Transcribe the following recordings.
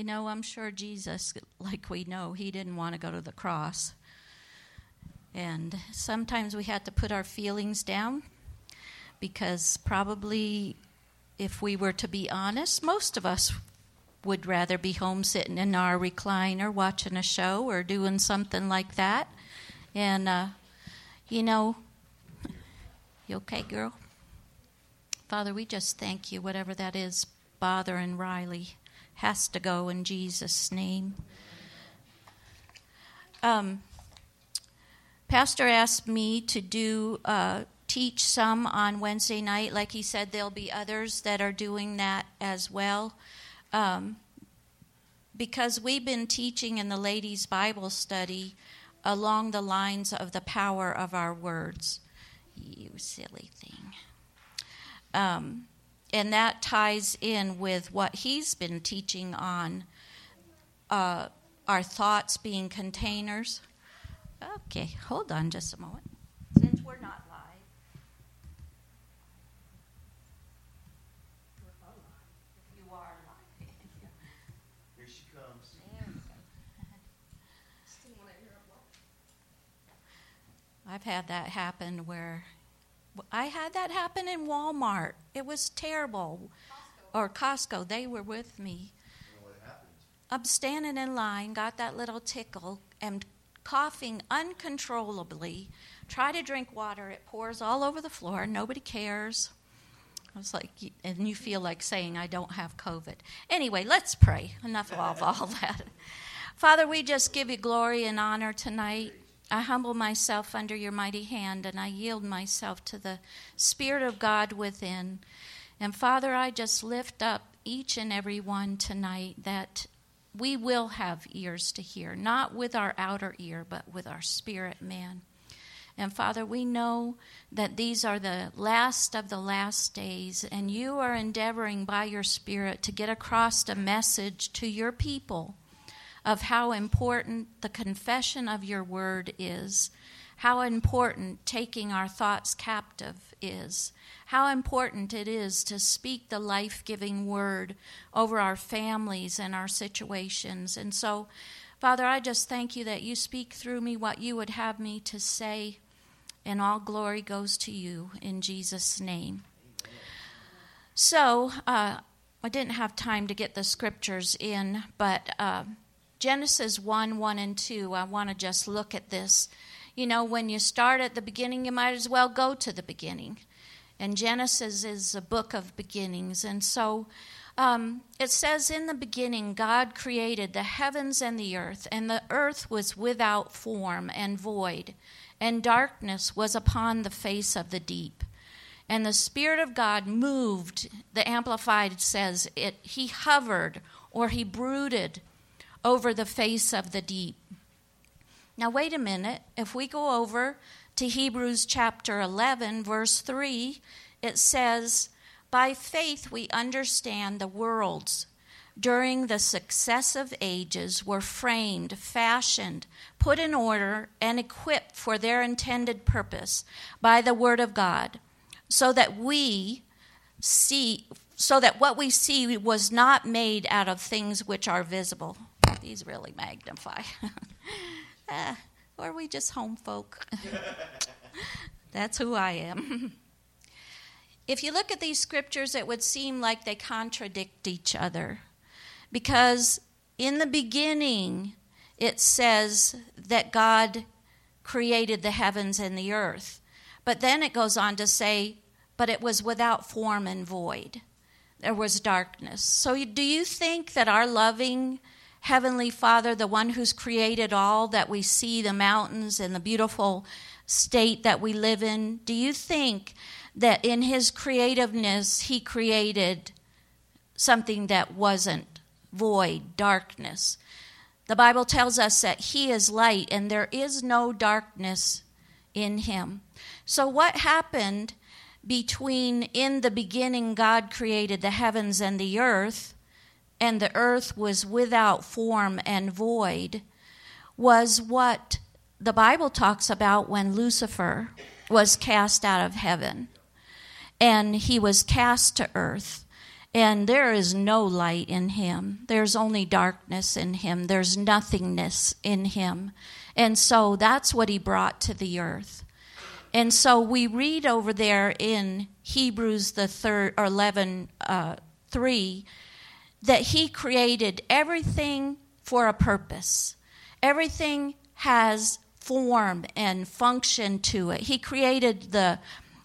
You know, I'm sure Jesus, like we know, he didn't want to go to the cross. And sometimes we had to put our feelings down because probably if we were to be honest, most of us would rather be home sitting in our recliner watching a show or doing something like that. And, uh, you know, you okay, girl? Father, we just thank you, whatever that is bothering Riley has to go in Jesus' name. Um, Pastor asked me to do uh, teach some on Wednesday night. Like he said, there'll be others that are doing that as well. Um, because we've been teaching in the ladies' Bible study along the lines of the power of our words. You silly thing. Um, and that ties in with what he's been teaching on uh, our thoughts being containers. Okay, hold on just a moment. Since we're not live, if you are live. Here she comes. I've had that happen where I had that happen in Walmart. It was terrible. Or Costco. They were with me. You know what happened? I'm standing in line, got that little tickle, and coughing uncontrollably. Try to drink water, it pours all over the floor. Nobody cares. I was like, and you feel like saying, I don't have COVID. Anyway, let's pray. Enough of all that. Father, we just give you glory and honor tonight. I humble myself under your mighty hand and I yield myself to the Spirit of God within. And Father, I just lift up each and every one tonight that we will have ears to hear, not with our outer ear, but with our spirit man. And Father, we know that these are the last of the last days, and you are endeavoring by your Spirit to get across a message to your people of how important the confession of your word is, how important taking our thoughts captive is, how important it is to speak the life giving word over our families and our situations. And so, Father, I just thank you that you speak through me what you would have me to say, and all glory goes to you in Jesus' name. So, uh, I didn't have time to get the scriptures in, but uh, Genesis 1 1 and 2, I want to just look at this. You know, when you start at the beginning, you might as well go to the beginning. And Genesis is a book of beginnings. And so um, it says, In the beginning, God created the heavens and the earth, and the earth was without form and void, and darkness was upon the face of the deep. And the Spirit of God moved, the Amplified says, it, He hovered or He brooded over the face of the deep. Now, wait a minute. If we go over to Hebrews chapter 11, verse 3, it says, By faith we understand the worlds during the successive ages were framed, fashioned, put in order, and equipped for their intended purpose by the Word of God so that we see so that what we see was not made out of things which are visible these really magnify. Uh, or are we just home folk. That's who i am. If you look at these scriptures it would seem like they contradict each other. Because in the beginning it says that god created the heavens and the earth. But then it goes on to say, but it was without form and void. There was darkness. So, do you think that our loving Heavenly Father, the one who's created all that we see, the mountains and the beautiful state that we live in, do you think that in His creativeness, He created something that wasn't void, darkness? The Bible tells us that He is light and there is no darkness in Him. So, what happened between in the beginning God created the heavens and the earth, and the earth was without form and void, was what the Bible talks about when Lucifer was cast out of heaven and he was cast to earth. And there is no light in him. There's only darkness in him. There's nothingness in him. And so that's what he brought to the earth. And so we read over there in Hebrews the third or 11 uh, 3 that he created everything for a purpose. Everything has form and function to it. He created the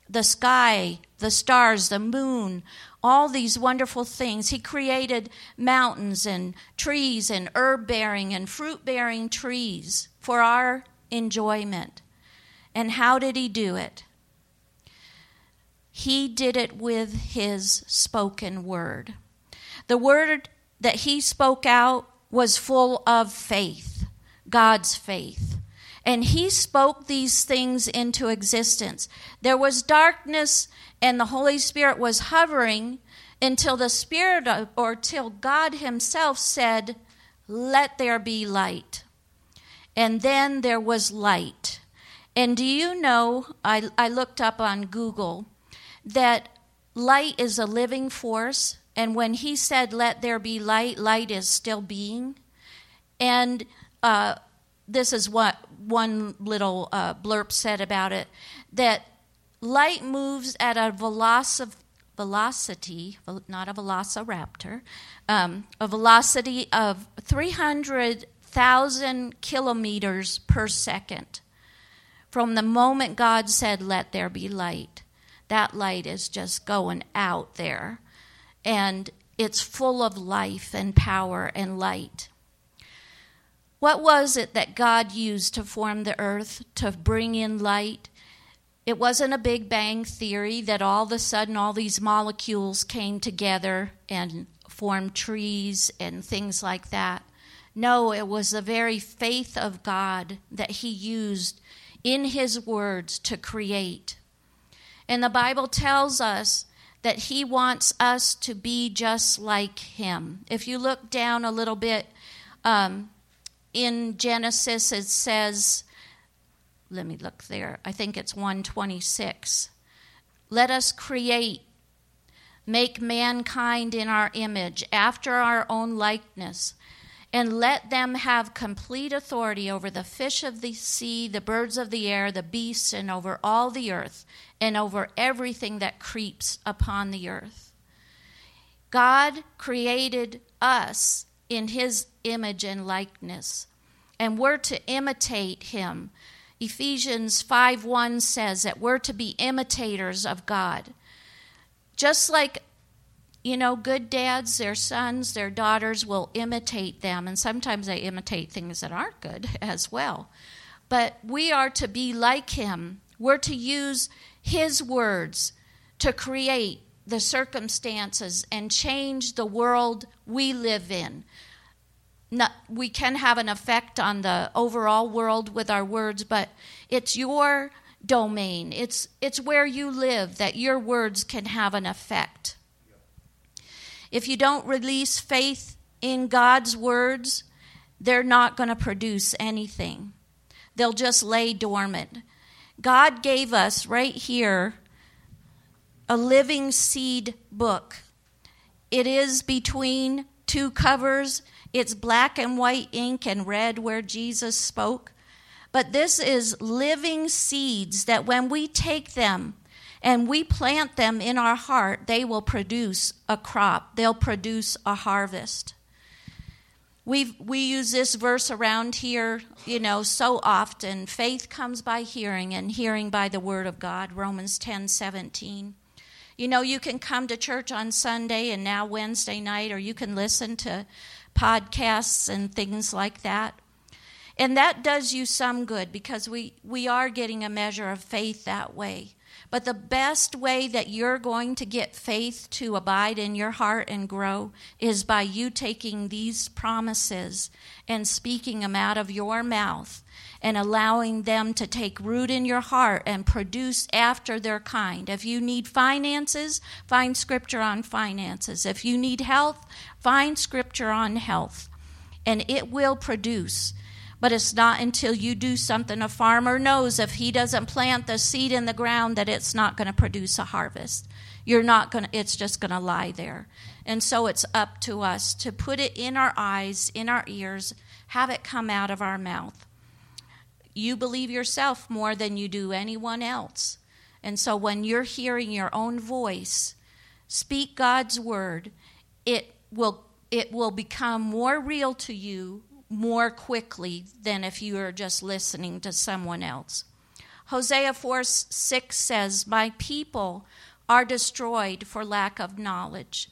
the sky, the stars, the moon, all these wonderful things. He created mountains and trees and herb bearing and fruit bearing trees for our enjoyment. And how did he do it? He did it with his spoken word. The word that he spoke out was full of faith, God's faith. And he spoke these things into existence. There was darkness, and the Holy Spirit was hovering until the Spirit of, or till God Himself said, Let there be light. And then there was light. And do you know, I, I looked up on Google, that light is a living force and when he said, Let there be light, light is still being. And uh, this is what one little uh, blurb said about it that light moves at a velocity, velocity not a velociraptor, um, a velocity of 300,000 kilometers per second. From the moment God said, Let there be light, that light is just going out there and it's full of life and power and light. What was it that God used to form the earth, to bring in light? It wasn't a Big Bang theory that all of a sudden all these molecules came together and formed trees and things like that. No, it was the very faith of God that He used in His words to create. And the Bible tells us that He wants us to be just like Him. If you look down a little bit um, in Genesis, it says, let me look there. I think it's 126. Let us create, make mankind in our image, after our own likeness, and let them have complete authority over the fish of the sea, the birds of the air, the beasts, and over all the earth, and over everything that creeps upon the earth. God created us in his image and likeness, and we're to imitate him. Ephesians 5 1 says that we're to be imitators of God. Just like, you know, good dads, their sons, their daughters will imitate them, and sometimes they imitate things that aren't good as well. But we are to be like him. We're to use his words to create the circumstances and change the world we live in. Not, we can have an effect on the overall world with our words, but it's your domain. It's, it's where you live that your words can have an effect. If you don't release faith in God's words, they're not going to produce anything. They'll just lay dormant. God gave us right here a living seed book. It is between two covers. It's black and white ink and red where Jesus spoke. But this is living seeds that when we take them and we plant them in our heart, they will produce a crop, they'll produce a harvest we we use this verse around here, you know, so often. Faith comes by hearing, and hearing by the word of God. Romans ten seventeen. You know, you can come to church on Sunday and now Wednesday night, or you can listen to podcasts and things like that. And that does you some good because we, we are getting a measure of faith that way. But the best way that you're going to get faith to abide in your heart and grow is by you taking these promises and speaking them out of your mouth and allowing them to take root in your heart and produce after their kind. If you need finances, find scripture on finances. If you need health, find scripture on health. And it will produce. But it's not until you do something. A farmer knows if he doesn't plant the seed in the ground that it's not going to produce a harvest. You're not going it's just going to lie there. And so it's up to us to put it in our eyes, in our ears, have it come out of our mouth. You believe yourself more than you do anyone else. And so when you're hearing your own voice, speak God's word, it will it will become more real to you more quickly than if you are just listening to someone else. Hosea 4 6 says, My people are destroyed for lack of knowledge.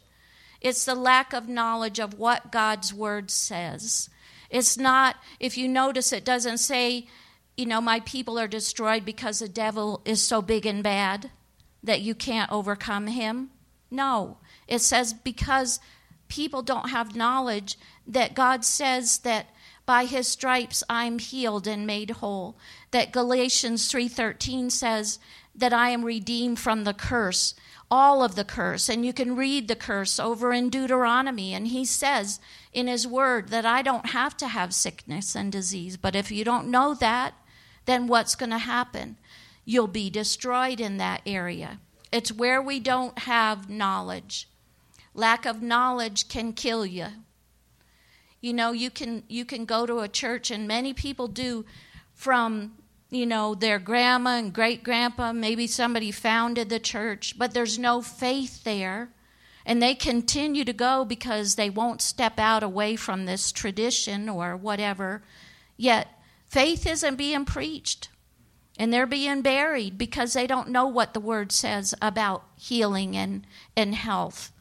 It's the lack of knowledge of what God's word says. It's not, if you notice, it doesn't say, you know, my people are destroyed because the devil is so big and bad that you can't overcome him. No, it says because people don't have knowledge that God says that by his stripes I'm healed and made whole. That Galatians 3:13 says that I am redeemed from the curse, all of the curse. And you can read the curse over in Deuteronomy and he says in his word that I don't have to have sickness and disease. But if you don't know that, then what's going to happen? You'll be destroyed in that area. It's where we don't have knowledge. Lack of knowledge can kill you. You know, you can you can go to a church and many people do from you know their grandma and great grandpa, maybe somebody founded the church, but there's no faith there. And they continue to go because they won't step out away from this tradition or whatever. Yet faith isn't being preached. And they're being buried because they don't know what the word says about healing and, and health.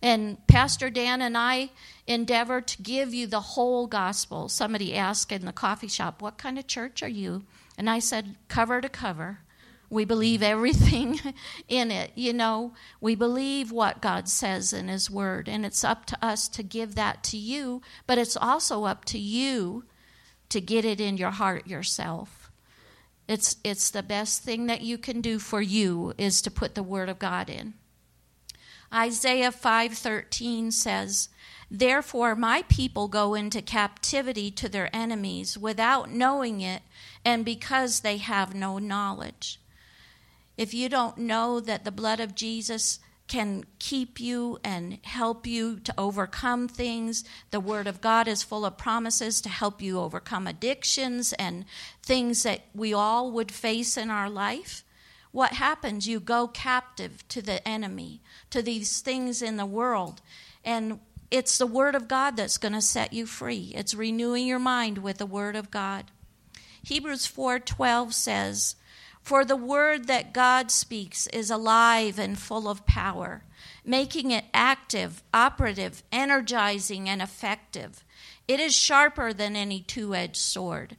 And Pastor Dan and I endeavor to give you the whole gospel. Somebody asked in the coffee shop, What kind of church are you? And I said, Cover to cover. We believe everything in it. You know, we believe what God says in His Word, and it's up to us to give that to you, but it's also up to you to get it in your heart yourself. It's, it's the best thing that you can do for you is to put the Word of God in. Isaiah 5:13 says, "Therefore my people go into captivity to their enemies without knowing it, and because they have no knowledge." If you don't know that the blood of Jesus can keep you and help you to overcome things. The Word of God is full of promises to help you overcome addictions and things that we all would face in our life. What happens? You go captive to the enemy to these things in the world. And it's the Word of God that's going to set you free. It's renewing your mind with the Word of God. Hebrews 4:12 says, "For the word that God speaks is alive and full of power, making it active, operative, energizing, and effective. It is sharper than any two-edged sword,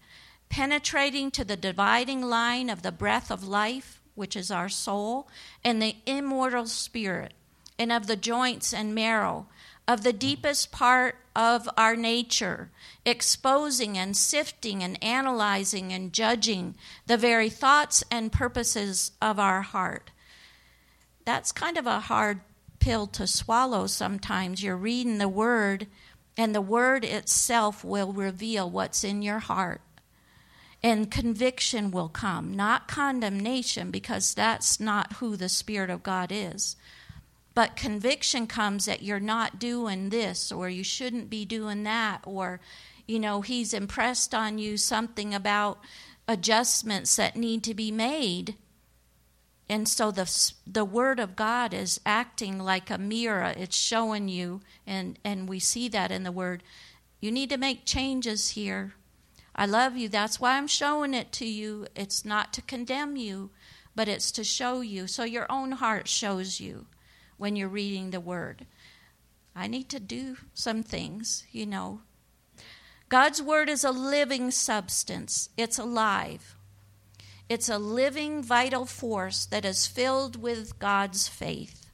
penetrating to the dividing line of the breath of life, which is our soul, and the immortal spirit." and of the joints and marrow, of the deepest part of our nature, exposing and sifting and analyzing and judging the very thoughts and purposes of our heart. That's kind of a hard pill to swallow sometimes. You're reading the Word, and the Word itself will reveal what's in your heart. And conviction will come, not condemnation, because that's not who the Spirit of God is. But conviction comes that you're not doing this or you shouldn't be doing that or you know he's impressed on you something about adjustments that need to be made. And so the the word of God is acting like a mirror. It's showing you and and we see that in the word. You need to make changes here I love you that's why I'm showing it to you it's not to condemn you but it's to show you so your own heart shows you when you're reading the Word. I need to do some things, you know. God's Word is a living substance, it's alive. It's a living, vital force that is filled with God's faith.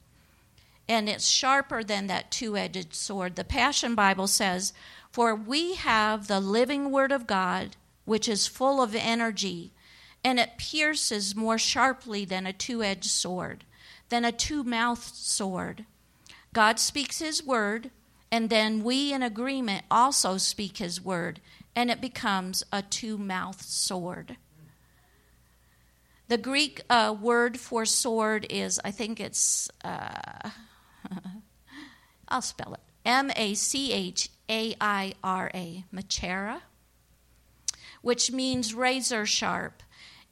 And it's sharper than that two edged sword. The Passion Bible says, For we have the living Word of God, which is full of energy, and it pierces more sharply than a two edged sword than a two mouthed sword. God speaks His word, and then we in agreement also speak His word, and it becomes a two mouthed sword. The Greek uh, word for sword is, I think it's, uh, I'll spell it M A C H A I R A, machaira, which means razor sharp.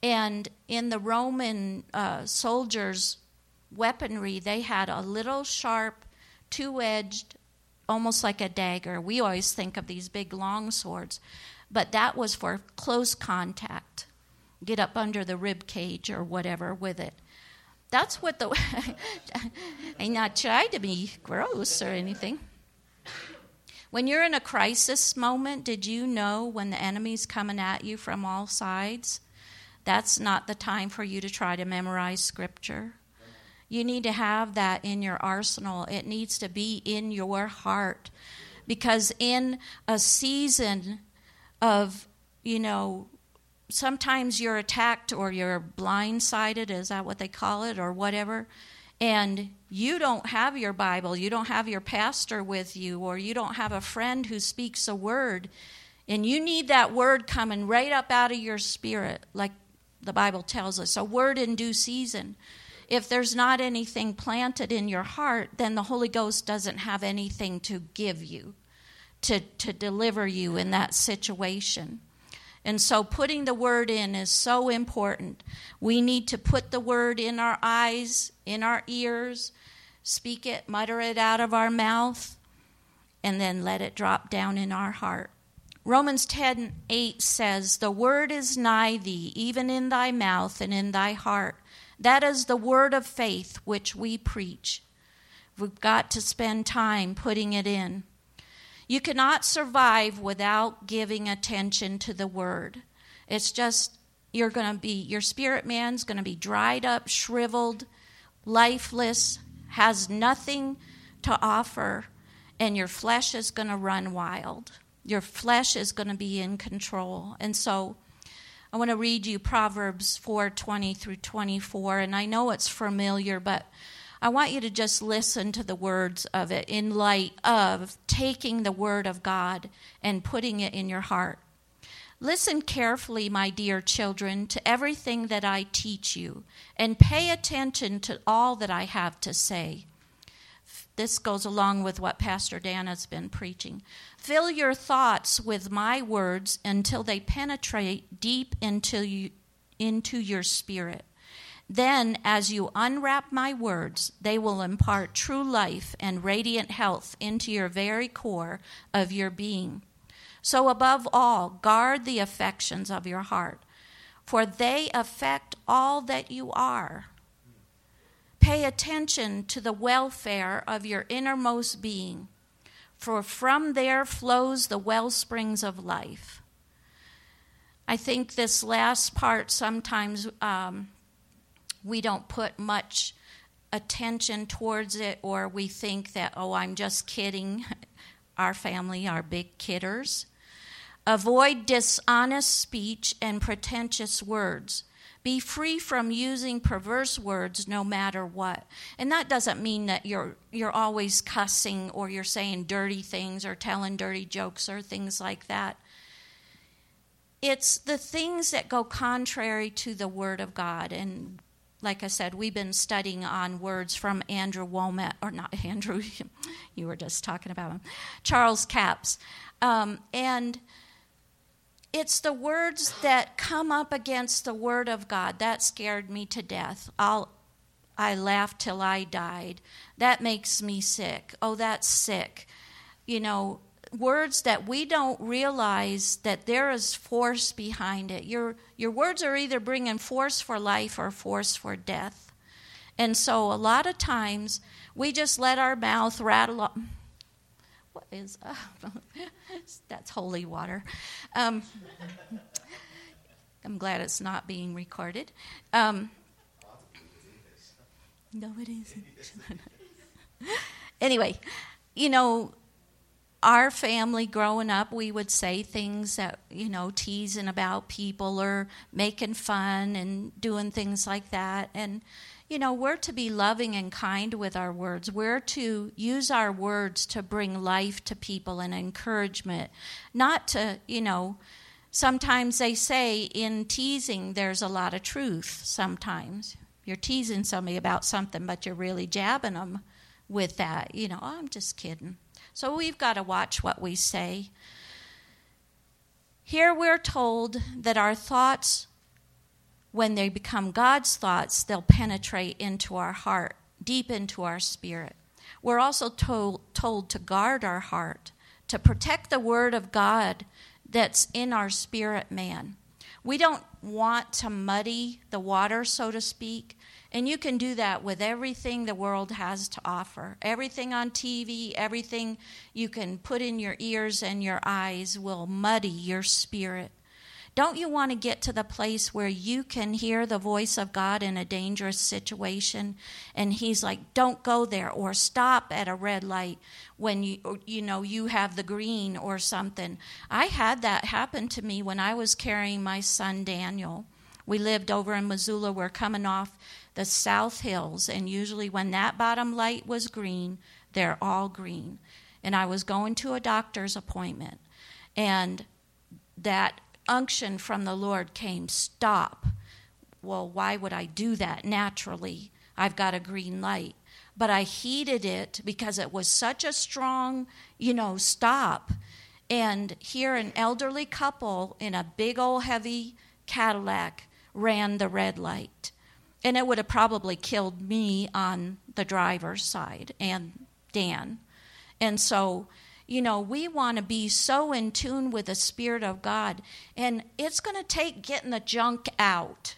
And in the Roman uh, soldiers' weaponry, they had a little sharp, two edged, almost like a dagger. We always think of these big long swords, but that was for close contact. Get up under the rib cage or whatever with it. That's what the. I'm not trying to be gross or anything. When you're in a crisis moment, did you know when the enemy's coming at you from all sides? That's not the time for you to try to memorize scripture. You need to have that in your arsenal. It needs to be in your heart. Because in a season of, you know, sometimes you're attacked or you're blindsided, is that what they call it, or whatever, and you don't have your Bible, you don't have your pastor with you, or you don't have a friend who speaks a word, and you need that word coming right up out of your spirit, like the Bible tells us, a word in due season. If there's not anything planted in your heart, then the Holy Ghost doesn't have anything to give you, to, to deliver you in that situation. And so putting the word in is so important. We need to put the word in our eyes, in our ears, speak it, mutter it out of our mouth, and then let it drop down in our heart. Romans 10 8 says, The word is nigh thee, even in thy mouth and in thy heart. That is the word of faith which we preach. We've got to spend time putting it in. You cannot survive without giving attention to the word. It's just, you're going to be, your spirit man's going to be dried up, shriveled, lifeless, has nothing to offer, and your flesh is going to run wild. Your flesh is going to be in control. And so, I want to read you Proverbs 4:20 through 24 and I know it's familiar but I want you to just listen to the words of it in light of taking the Word of God and putting it in your heart. Listen carefully, my dear children, to everything that I teach you, and pay attention to all that I have to say. This goes along with what Pastor Dan has been preaching. Fill your thoughts with my words until they penetrate deep into, you, into your spirit. Then, as you unwrap my words, they will impart true life and radiant health into your very core of your being. So, above all, guard the affections of your heart, for they affect all that you are. Pay attention to the welfare of your innermost being, for from there flows the well springs of life. I think this last part sometimes um, we don't put much attention towards it, or we think that, oh, I'm just kidding. Our family are big kidders. Avoid dishonest speech and pretentious words. Be free from using perverse words no matter what. And that doesn't mean that you're you're always cussing or you're saying dirty things or telling dirty jokes or things like that. It's the things that go contrary to the word of God and like I said, we've been studying on words from Andrew Wommack, or not Andrew, you were just talking about him, Charles Capps. Um, and it's the words that come up against the Word of God. That scared me to death. I'll, I laughed till I died. That makes me sick. Oh, that's sick. You know, words that we don't realize that there is force behind it. Your, your words are either bringing force for life or force for death. And so a lot of times we just let our mouth rattle up. What is uh, that's holy water? Um, I'm glad it's not being recorded. Um, no, it isn't. anyway, you know, our family growing up, we would say things that, you know, teasing about people or making fun and doing things like that. And, you know, we're to be loving and kind with our words. We're to use our words to bring life to people and encouragement, not to, you know, sometimes they say in teasing there's a lot of truth sometimes. You're teasing somebody about something, but you're really jabbing them with that. You know, oh, I'm just kidding. So we've got to watch what we say. Here we're told that our thoughts when they become God's thoughts, they'll penetrate into our heart, deep into our spirit. We're also told, told to guard our heart, to protect the Word of God that's in our spirit man. We don't want to muddy the water, so to speak. And you can do that with everything the world has to offer. Everything on TV, everything you can put in your ears and your eyes will muddy your spirit. Don't you want to get to the place where you can hear the voice of God in a dangerous situation and he's like, "Don't go there" or "Stop at a red light when you you know you have the green or something." I had that happen to me when I was carrying my son Daniel. We lived over in Missoula. We're coming off the South Hills and usually when that bottom light was green, they're all green. And I was going to a doctor's appointment and that unction from the Lord came stop. Well, why would I do that naturally? I've got a green light. But I heeded it because it was such a strong, you know, stop. And here, an elderly couple in a big old heavy Cadillac ran the red light. And it would have probably killed me on the driver's side and Dan. And so you know, we want to be so in tune with the Spirit of God. And it's going to take getting the junk out,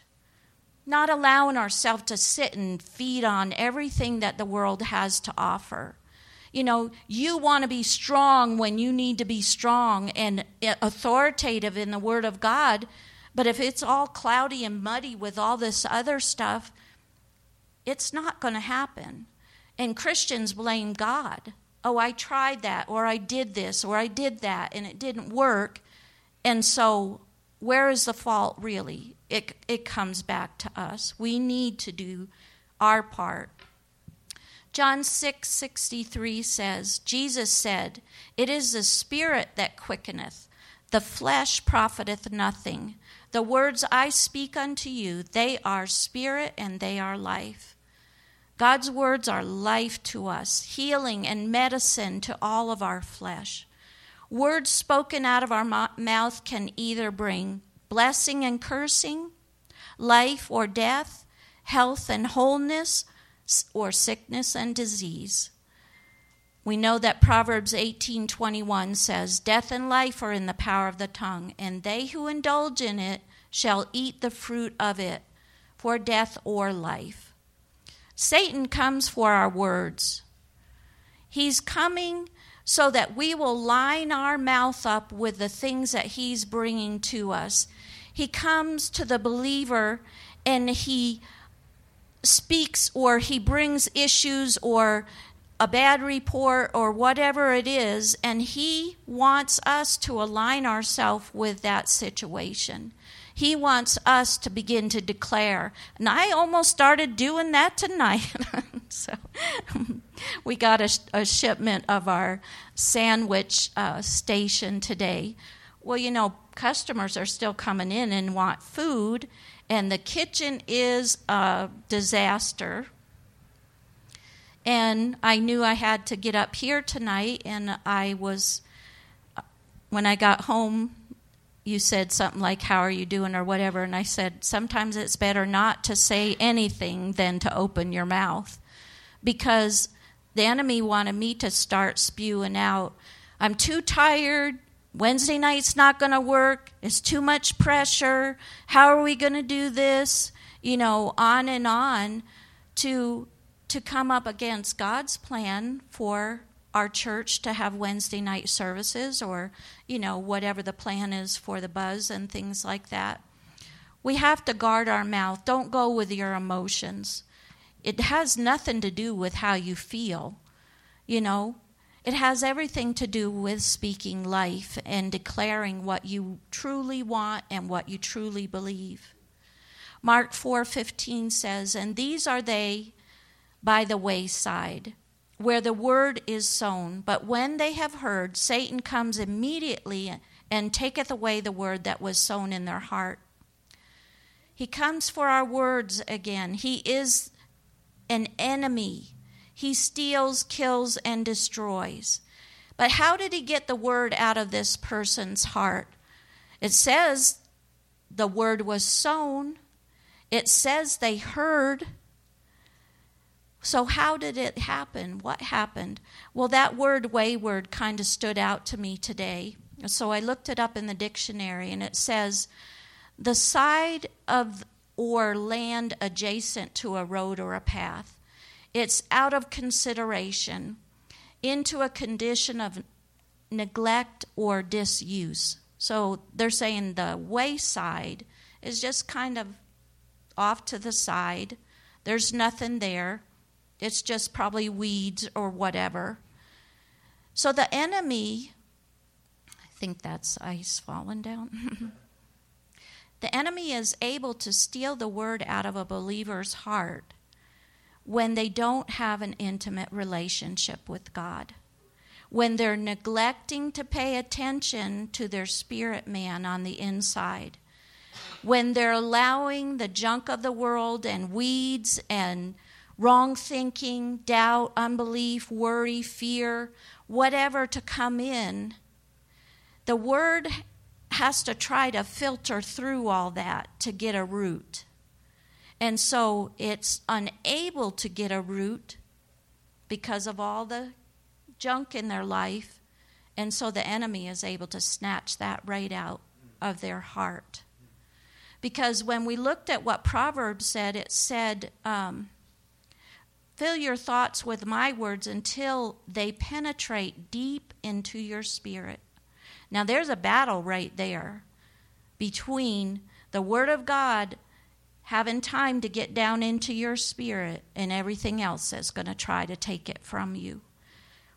not allowing ourselves to sit and feed on everything that the world has to offer. You know, you want to be strong when you need to be strong and eh, authoritative in the Word of God. But if it's all cloudy and muddy with all this other stuff, it's not going to happen. And Christians blame God oh, I tried that, or I did this, or I did that, and it didn't work. And so, where is the fault really? It, it comes back to us. We need to do our part. John 6 63 says, Jesus said, It is the Spirit that quickeneth, the flesh profiteth nothing. The words I speak unto you, they are spirit and they are life. God's words are life to us, healing and medicine to all of our flesh. Words spoken out of our mouth can either bring blessing and cursing, life or death, health and wholeness, or sickness and disease. We know that Proverbs 18:21 says, "Death and life are in the power of the tongue, and they who indulge in it shall eat the fruit of it, for death or life." Satan comes for our words. He's coming so that we will line our mouth up with the things that he's bringing to us. He comes to the believer and he speaks or he brings issues or a bad report or whatever it is, and he wants us to align ourselves with that situation. He wants us to begin to declare. And I almost started doing that tonight. so we got a, a, shipment of our sandwich uh, station today. Well, you know, customers are still coming in and want food, and the kitchen is a disaster. And I knew I had to get up here tonight, and I was, when I got home you said something like, How are you doing? or whatever. And I said, Sometimes it's better not to say anything than to open your mouth. Because the enemy wanted me to start spewing out, I'm too tired. Wednesday night's not going to work. It's too much pressure. How are we going to do this? You know, on and on to to come up against God's plan for our church to have Wednesday night services or, you know, whatever the plan is for the buzz and things like that. We have to guard our mouth. Don't go with your emotions. It has nothing to do with how you feel, you know. It has everything to do with speaking life and declaring what you truly want and what you truly believe. Mark 4:15 says, "And these are they by the wayside, where the word is sown, but when they have heard, Satan comes immediately and taketh away the word that was sown in their heart." He comes for our words again. He is an enemy. He steals, kills, and destroys. But how did he get the word out of this person's heart? It says the word was sown, it says they heard. So, how did it happen? What happened? Well, that word wayward kind of stood out to me today. So, I looked it up in the dictionary, and it says the side of or land adjacent to a road or a path. It's out of consideration into a condition of neglect or disuse. So they're saying the wayside is just kind of off to the side. There's nothing there. It's just probably weeds or whatever. So the enemy, I think that's ice falling down. the enemy is able to steal the word out of a believer's heart when they don't have an intimate relationship with God when they're neglecting to pay attention to their spirit man on the inside, when they're allowing the junk of the world and weeds and wrong thinking, doubt, unbelief, worry, fear, whatever to come in, the word has to try to filter through all that to get a root. And so it's unable to get a root because of all the junk in their life, and so the enemy is able to snatch that right out of their heart. Because when we looked at what Proverbs said, it said, um, Fill your thoughts with my words until they penetrate deep into your spirit. Now, there's a battle right there between the Word of God having time to get down into your spirit and everything else that's going to try to take it from you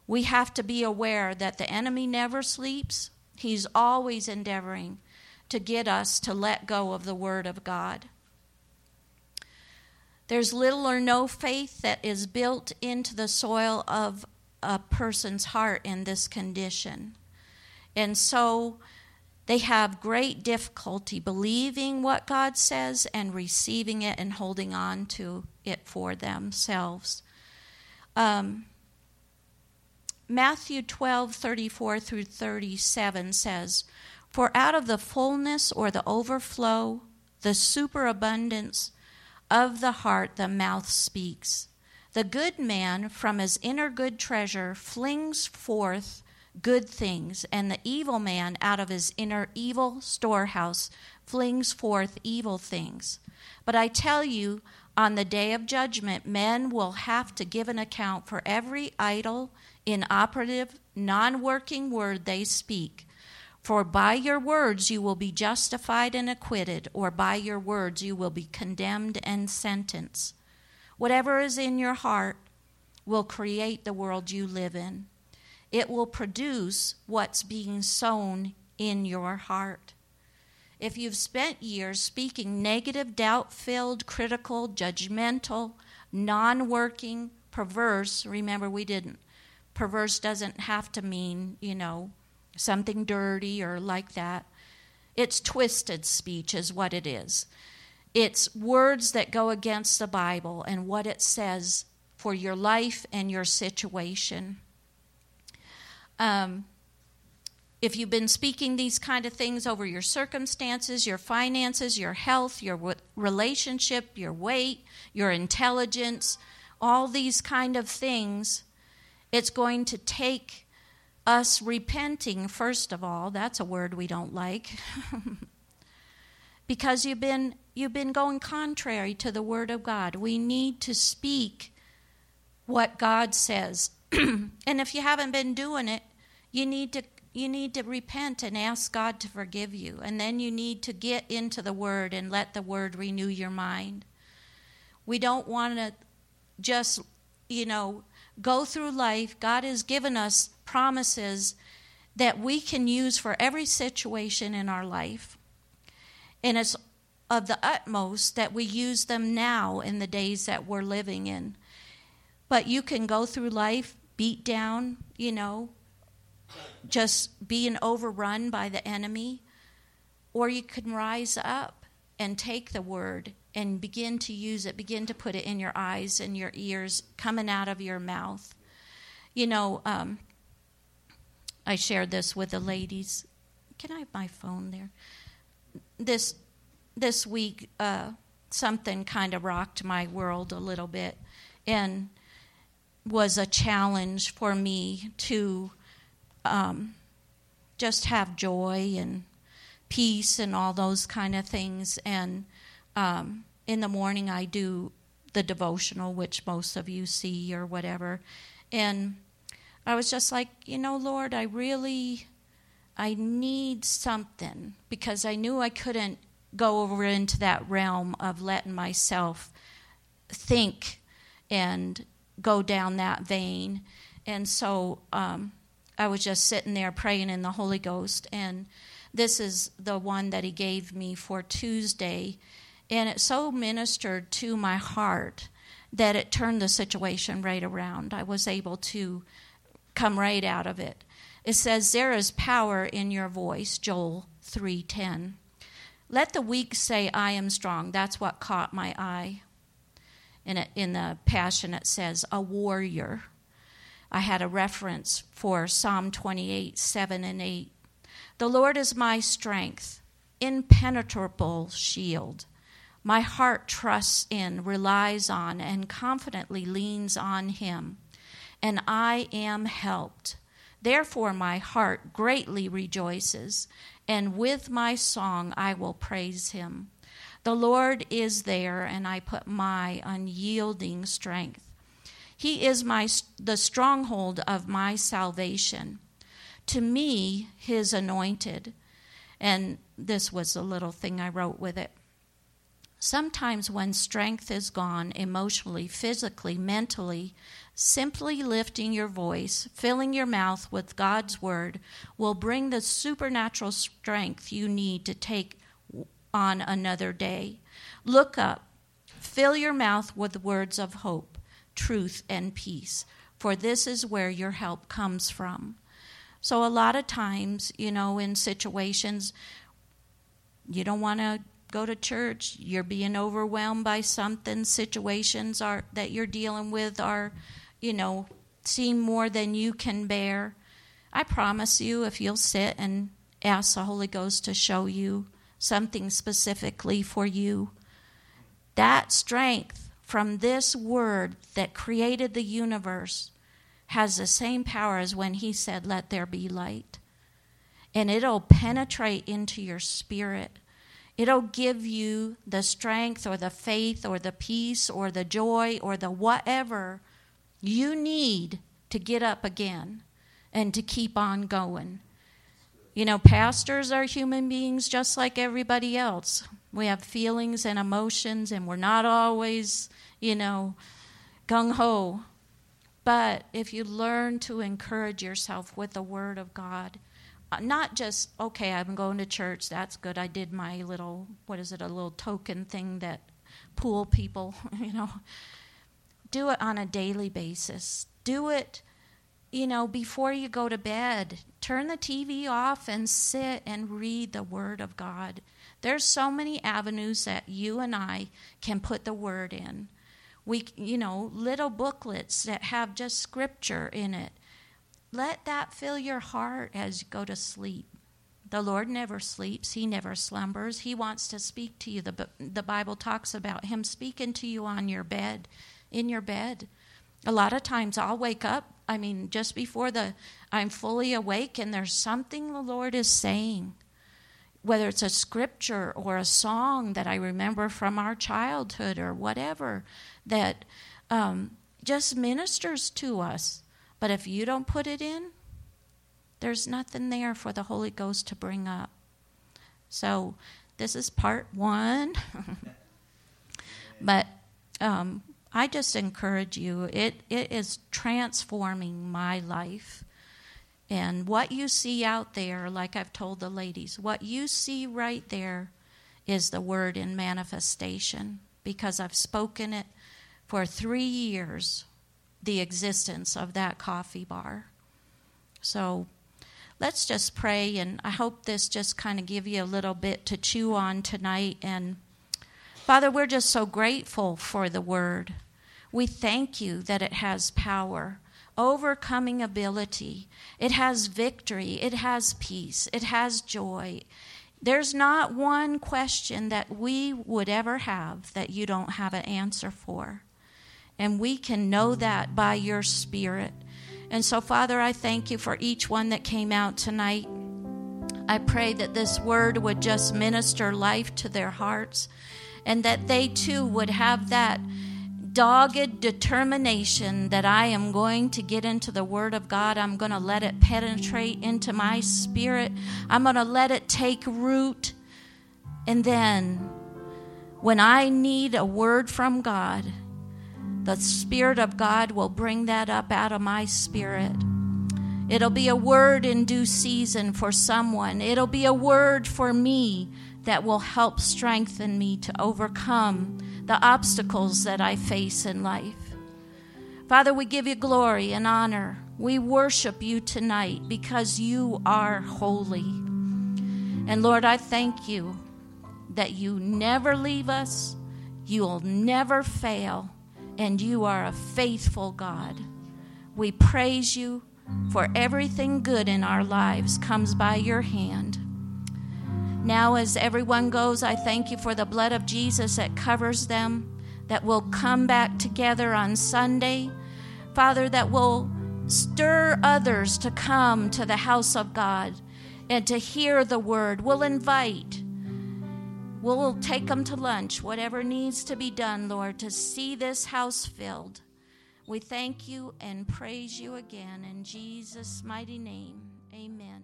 we have to be aware that the enemy never sleeps. He's always endeavoring to get us to let go of the Word of God. There's little or no faith that is built into the soil of a person's heart in this condition. And so they have great difficulty believing what God says and receiving it and holding on to it for themselves. Um, Matthew 12, 34 through 37 says, For out of the fullness or the overflow, the superabundance of the heart, the mouth speaks. The good man from his inner good treasure flings forth good things, and the evil man out of his inner evil storehouse flings forth evil things. But I tell you, on the day of judgment, men will have to give an account for every idle inoperative, non working word they speak. For by your words you will be justified and acquitted, or by your words you will be condemned and sentenced. Whatever is in your heart will create the world you live in. It will produce what's being sown in your heart. If you've spent years speaking negative, doubt filled, critical, judgmental, non working, perverse, remember we didn't perverse doesn't have to mean, you know, something dirty or like that. It's twisted speech, is what it is. It's words that go against the Bible and what it says for your life and your situation. Um, if you've been speaking these kind of things over your circumstances, your finances, your health, your relationship, your weight, your intelligence, all these kind of things, it's going to take us repenting, first of all. That's a word we don't like. because you've been, you've been going contrary to the Word of God. We need to speak what God says. and if you haven't been doing it, you need to you need to repent and ask God to forgive you. And then you need to get into the Word and let the Word renew your mind. We don't want to just, you know, go through life, God has given us promises that we can use for every situation in our life. And it's of the utmost that we use them now in the days that we're living in. But you can go through life beat down, you know, just being overrun by the enemy, or you can rise up and take the word and begin to use it, begin to put it in your eyes and your ears, coming out of your mouth. You know, um, I shared this with the ladies. Can I have my phone there? This this week, uh, something kind of rocked my world a little bit, and was a challenge for me to um, just have joy and peace and all those kind of things. And um, in the morning, I do the devotional, which most of you see or whatever. And I was just like, you know, Lord, I really, I need something because I knew I couldn't go over into that realm of letting myself think and go down that vein. And so um, I was just sitting there praying in the Holy Ghost. And this is the one that He gave me for Tuesday. And it so ministered to my heart that it turned the situation right around. I was able to come right out of it. It says, There is power in your voice, Joel 3:10. Let the weak say, I am strong. That's what caught my eye. In, in the Passion, it says, a warrior. I had a reference for Psalm 28 7 and 8. The Lord is my strength, impenetrable shield. My heart trusts in, relies on, and confidently leans on him, and I am helped. Therefore, my heart greatly rejoices, and with my song I will praise him. The Lord is there, and I put my unyielding strength. He is my the stronghold of my salvation. To me, his anointed. And this was a little thing I wrote with it. Sometimes, when strength is gone emotionally, physically, mentally, simply lifting your voice, filling your mouth with God's word, will bring the supernatural strength you need to take on another day. Look up, fill your mouth with words of hope, truth, and peace, for this is where your help comes from. So, a lot of times, you know, in situations, you don't want to go to church, you're being overwhelmed by something, situations are that you're dealing with are, you know, seem more than you can bear. I promise you, if you'll sit and ask the Holy Ghost to show you something specifically for you, that strength from this word that created the universe has the same power as when He said, Let there be light. And it'll penetrate into your spirit It'll give you the strength or the faith or the peace or the joy or the whatever you need to get up again and to keep on going. You know, pastors are human beings just like everybody else. We have feelings and emotions, and we're not always, you know, gung ho. But if you learn to encourage yourself with the Word of God, Uh, not just okay i'm going to church that's good i did my little what is it a little token thing that pool people you know? Do it on a daily basis. Do it you know before you go to bed. Turn the tv off and sit and read the word of god. There's so many avenues that you and i can put the word in. We you know little booklets that have just scripture in it let that fill your heart as you go to sleep. The Lord never sleeps, He never slumbers. He wants to speak to you. The, the Bible talks about Him speaking to you on your bed, in your bed. A lot of times I'll wake up, I mean, just before the I'm fully awake, and there's something the Lord is saying. Whether it's a scripture or a song that I remember from our childhood or whatever, that um, just ministers to us. But if you don't put it in, there's nothing there for the Holy Ghost to bring up. So this is part one. but um, I just encourage you, it, it is transforming my life. And what you see out there, like I've told the ladies, what you see right there is the word in manifestation because I've spoken it for three years, the existence of that coffee bar. So let's just pray, and I hope this just kind of give you a little bit to chew on tonight. And Father, we're just so grateful for the word. We thank you that it has power, overcoming ability. It has victory. It has peace. It has joy. There's not one question that we would ever have that you don't have an answer for. And we can know that by your Spirit. And so, Father, I thank you for each one that came out tonight. I pray that this word would just minister life to their hearts and that they too would have that dogged determination that I am going to get into the Word of God. I'm going to let it penetrate into my spirit. I'm going to let it take root. And then, when I need a word from God, the Spirit of God will bring that up out of my spirit. It'll be a word in due season for someone. It'll be a word for me that will help strengthen me to overcome the obstacles that I face in life. Father, we give you glory and honor. We worship you tonight because you are holy. And Lord, I thank you that you never leave us, you'll never fail and you are a faithful God. We praise you for everything good in our lives comes by your hand. Now, as everyone goes, I thank you for the blood of Jesus that covers them, that will come back together on Sunday. Father, that will stir others to come to the house of God and to hear the word. We'll invite We'll take them to lunch, whatever needs to be done, Lord, to see this house filled. We thank you and praise you again in Jesus' mighty name. Amen.